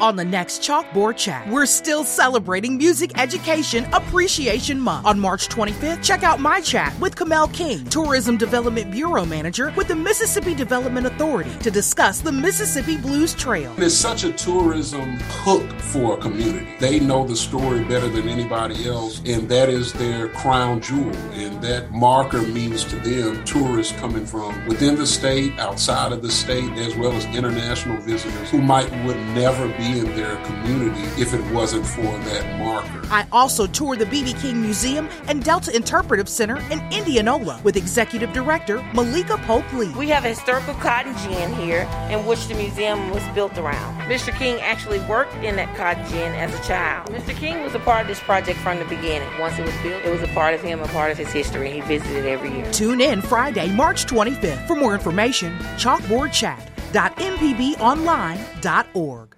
on the next Chalkboard Chat. We're still celebrating Music Education Appreciation Month. On March 25th, check out my chat with Kamel King, Tourism Development Bureau Manager with the Mississippi Development Authority, to discuss the Mississippi Blues Trail. It's such a tourism hook for a community. They know the story better than anybody else, and that is their crown jewel. And that marker means to them tourists coming from within the state, outside of the state, as well as international visitors who might would never be in their community if it wasn't for that marker. I also toured the BB King Museum and Delta Interpretive Center in Indianola with Executive Director Malika Polk-Lee. We have a historical cotton gin here in which the museum was built around. Mr. King actually worked in that cotton gin as a child. Mr. King was a part of this project from the beginning. Once it was built, it was a part of him, a part of his history. He visited every year. Tune in Friday, March 25th. For more information, chalkboardchat.mpbonline.org.